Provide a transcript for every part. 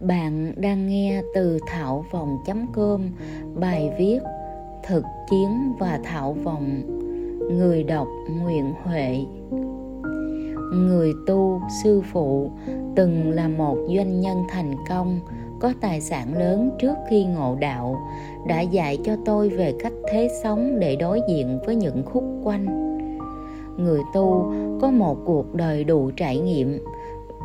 Bạn đang nghe từ thảo vòng.com bài viết Thực chiến và thảo vòng, Người đọc Nguyễn Huệ. Người tu, sư phụ, từng là một doanh nhân thành công, có tài sản lớn trước khi ngộ đạo, đã dạy cho tôi về cách thế sống để đối diện với những khúc quanh. Người tu có một cuộc đời đủ trải nghiệm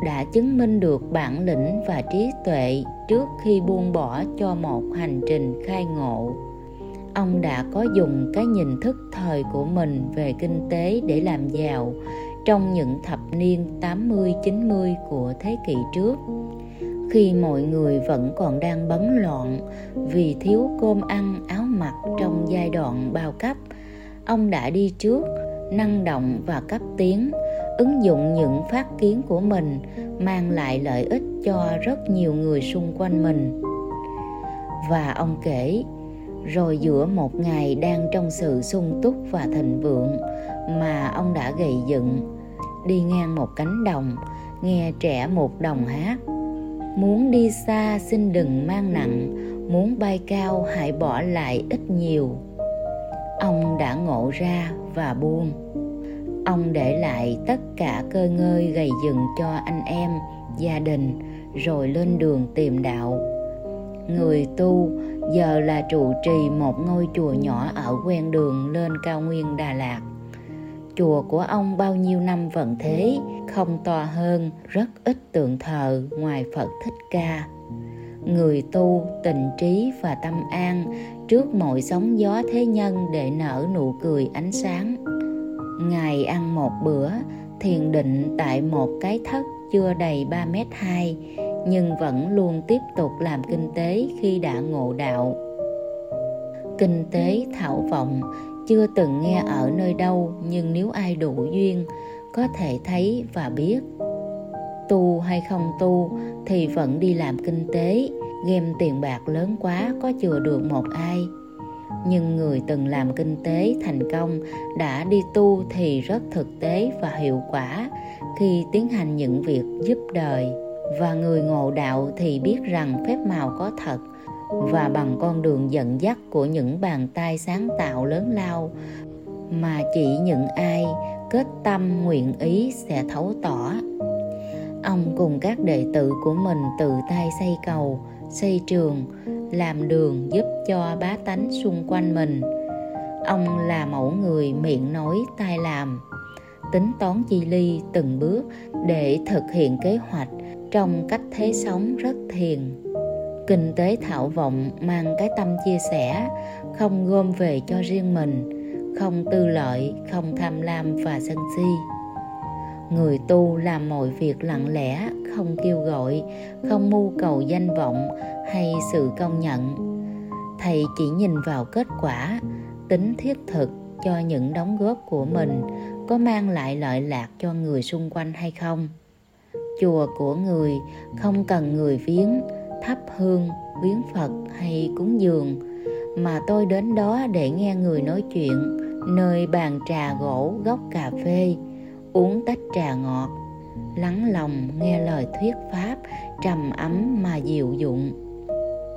đã chứng minh được bản lĩnh và trí tuệ trước khi buông bỏ cho một hành trình khai ngộ. Ông đã có dùng cái nhìn thức thời của mình về kinh tế để làm giàu trong những thập niên 80-90 của thế kỷ trước. Khi mọi người vẫn còn đang bấn loạn vì thiếu cơm ăn áo mặc trong giai đoạn bao cấp, ông đã đi trước năng động và cấp tiến ứng dụng những phát kiến của mình, mang lại lợi ích cho rất nhiều người xung quanh mình. Và ông kể, rồi giữa một ngày đang trong sự sung túc và thịnh vượng mà ông đã gầy dựng, đi ngang một cánh đồng, nghe trẻ một đồng hát, muốn đi xa xin đừng mang nặng, muốn bay cao hãy bỏ lại ít nhiều. Ông đã ngộ ra và buông ông để lại tất cả cơ ngơi gầy dựng cho anh em, gia đình, rồi lên đường tìm đạo. Người tu giờ là trụ trì một ngôi chùa nhỏ ở quen đường lên cao nguyên đà lạt. Chùa của ông bao nhiêu năm vận thế, không to hơn, rất ít tượng thờ ngoài phật thích ca. Người tu tình trí và tâm an trước mọi sóng gió thế nhân để nở nụ cười ánh sáng. Ngài ăn một bữa, thiền định tại một cái thất chưa đầy 3 mét 2, nhưng vẫn luôn tiếp tục làm kinh tế khi đã ngộ đạo. Kinh tế thảo vọng chưa từng nghe ở nơi đâu nhưng nếu ai đủ duyên có thể thấy và biết tu hay không tu thì vẫn đi làm kinh tế game tiền bạc lớn quá có chừa được một ai nhưng người từng làm kinh tế thành công đã đi tu thì rất thực tế và hiệu quả. Khi tiến hành những việc giúp đời và người ngộ đạo thì biết rằng phép màu có thật. Và bằng con đường dẫn dắt của những bàn tay sáng tạo lớn lao mà chỉ những ai kết tâm nguyện ý sẽ thấu tỏ. Ông cùng các đệ tử của mình tự tay xây cầu, xây trường làm đường giúp cho bá tánh xung quanh mình. Ông là mẫu người miệng nói tai làm. Tính toán chi ly từng bước để thực hiện kế hoạch trong cách thế sống rất thiền. Kinh tế thảo vọng mang cái tâm chia sẻ, không gom về cho riêng mình, không tư lợi, không tham lam và sân si người tu làm mọi việc lặng lẽ, không kêu gọi, không mưu cầu danh vọng hay sự công nhận. Thầy chỉ nhìn vào kết quả, tính thiết thực cho những đóng góp của mình có mang lại lợi lạc cho người xung quanh hay không. Chùa của người không cần người viếng, thắp hương viếng phật hay cúng dường. Mà tôi đến đó để nghe người nói chuyện, nơi bàn trà gỗ, gốc cà phê uống tách trà ngọt, lắng lòng nghe lời thuyết pháp trầm ấm mà dịu dụng.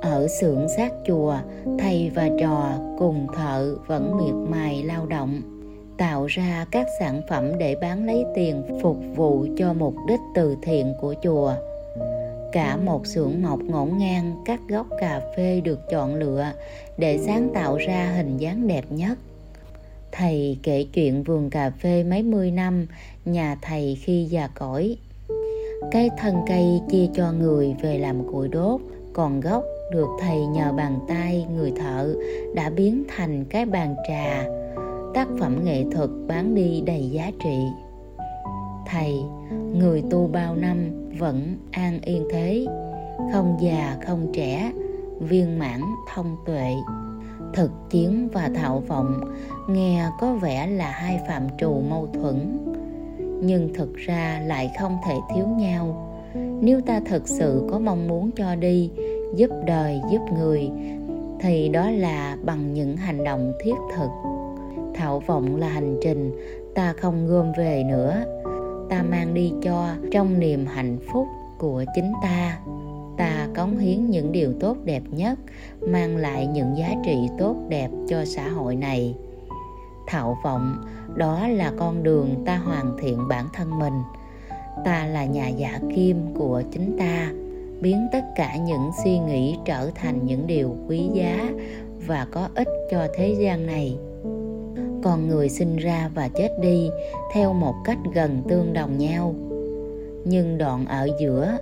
Ở xưởng xác chùa, thầy và trò cùng thợ vẫn miệt mài lao động, tạo ra các sản phẩm để bán lấy tiền phục vụ cho mục đích từ thiện của chùa. Cả một xưởng mộc ngổn ngang, các gốc cà phê được chọn lựa để sáng tạo ra hình dáng đẹp nhất thầy kể chuyện vườn cà phê mấy mươi năm, nhà thầy khi già cõi. Cái thân cây chia cho người về làm củi đốt, còn gốc được thầy nhờ bàn tay người thợ đã biến thành cái bàn trà. Tác phẩm nghệ thuật bán đi đầy giá trị. Thầy, người tu bao năm vẫn an yên thế, không già không trẻ, viên mãn thông tuệ thực chiến và thạo vọng, nghe có vẻ là hai phạm trù mâu thuẫn. Nhưng thực ra lại không thể thiếu nhau. Nếu ta thực sự có mong muốn cho đi, giúp đời, giúp người, thì đó là bằng những hành động thiết thực. Thạo vọng là hành trình, ta không gom về nữa. Ta mang đi cho trong niềm hạnh phúc của chính ta ta cống hiến những điều tốt đẹp nhất, mang lại những giá trị tốt đẹp cho xã hội này. Thạo vọng, đó là con đường ta hoàn thiện bản thân mình. Ta là nhà giả kim của chính ta, biến tất cả những suy nghĩ trở thành những điều quý giá và có ích cho thế gian này. Con người sinh ra và chết đi theo một cách gần tương đồng nhau. Nhưng đoạn ở giữa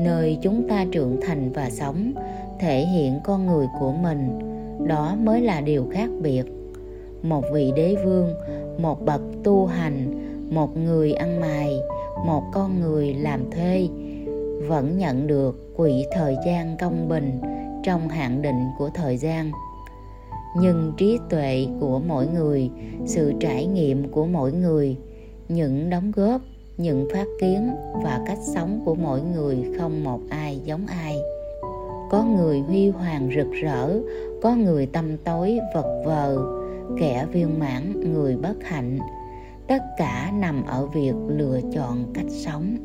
nơi chúng ta trưởng thành và sống, thể hiện con người của mình. Đó mới là điều khác biệt. Một vị đế vương, một bậc tu hành, một người ăn mày, một con người làm thuê, vẫn nhận được quỹ thời gian công bình trong hạn định của thời gian. Nhưng trí tuệ của mỗi người, sự trải nghiệm của mỗi người, những đóng góp những phát kiến và cách sống của mỗi người không một ai giống ai. Có người huy hoàng rực rỡ, có người tâm tối vật vờ, kẻ viên mãn người bất hạnh. Tất cả nằm ở việc lựa chọn cách sống.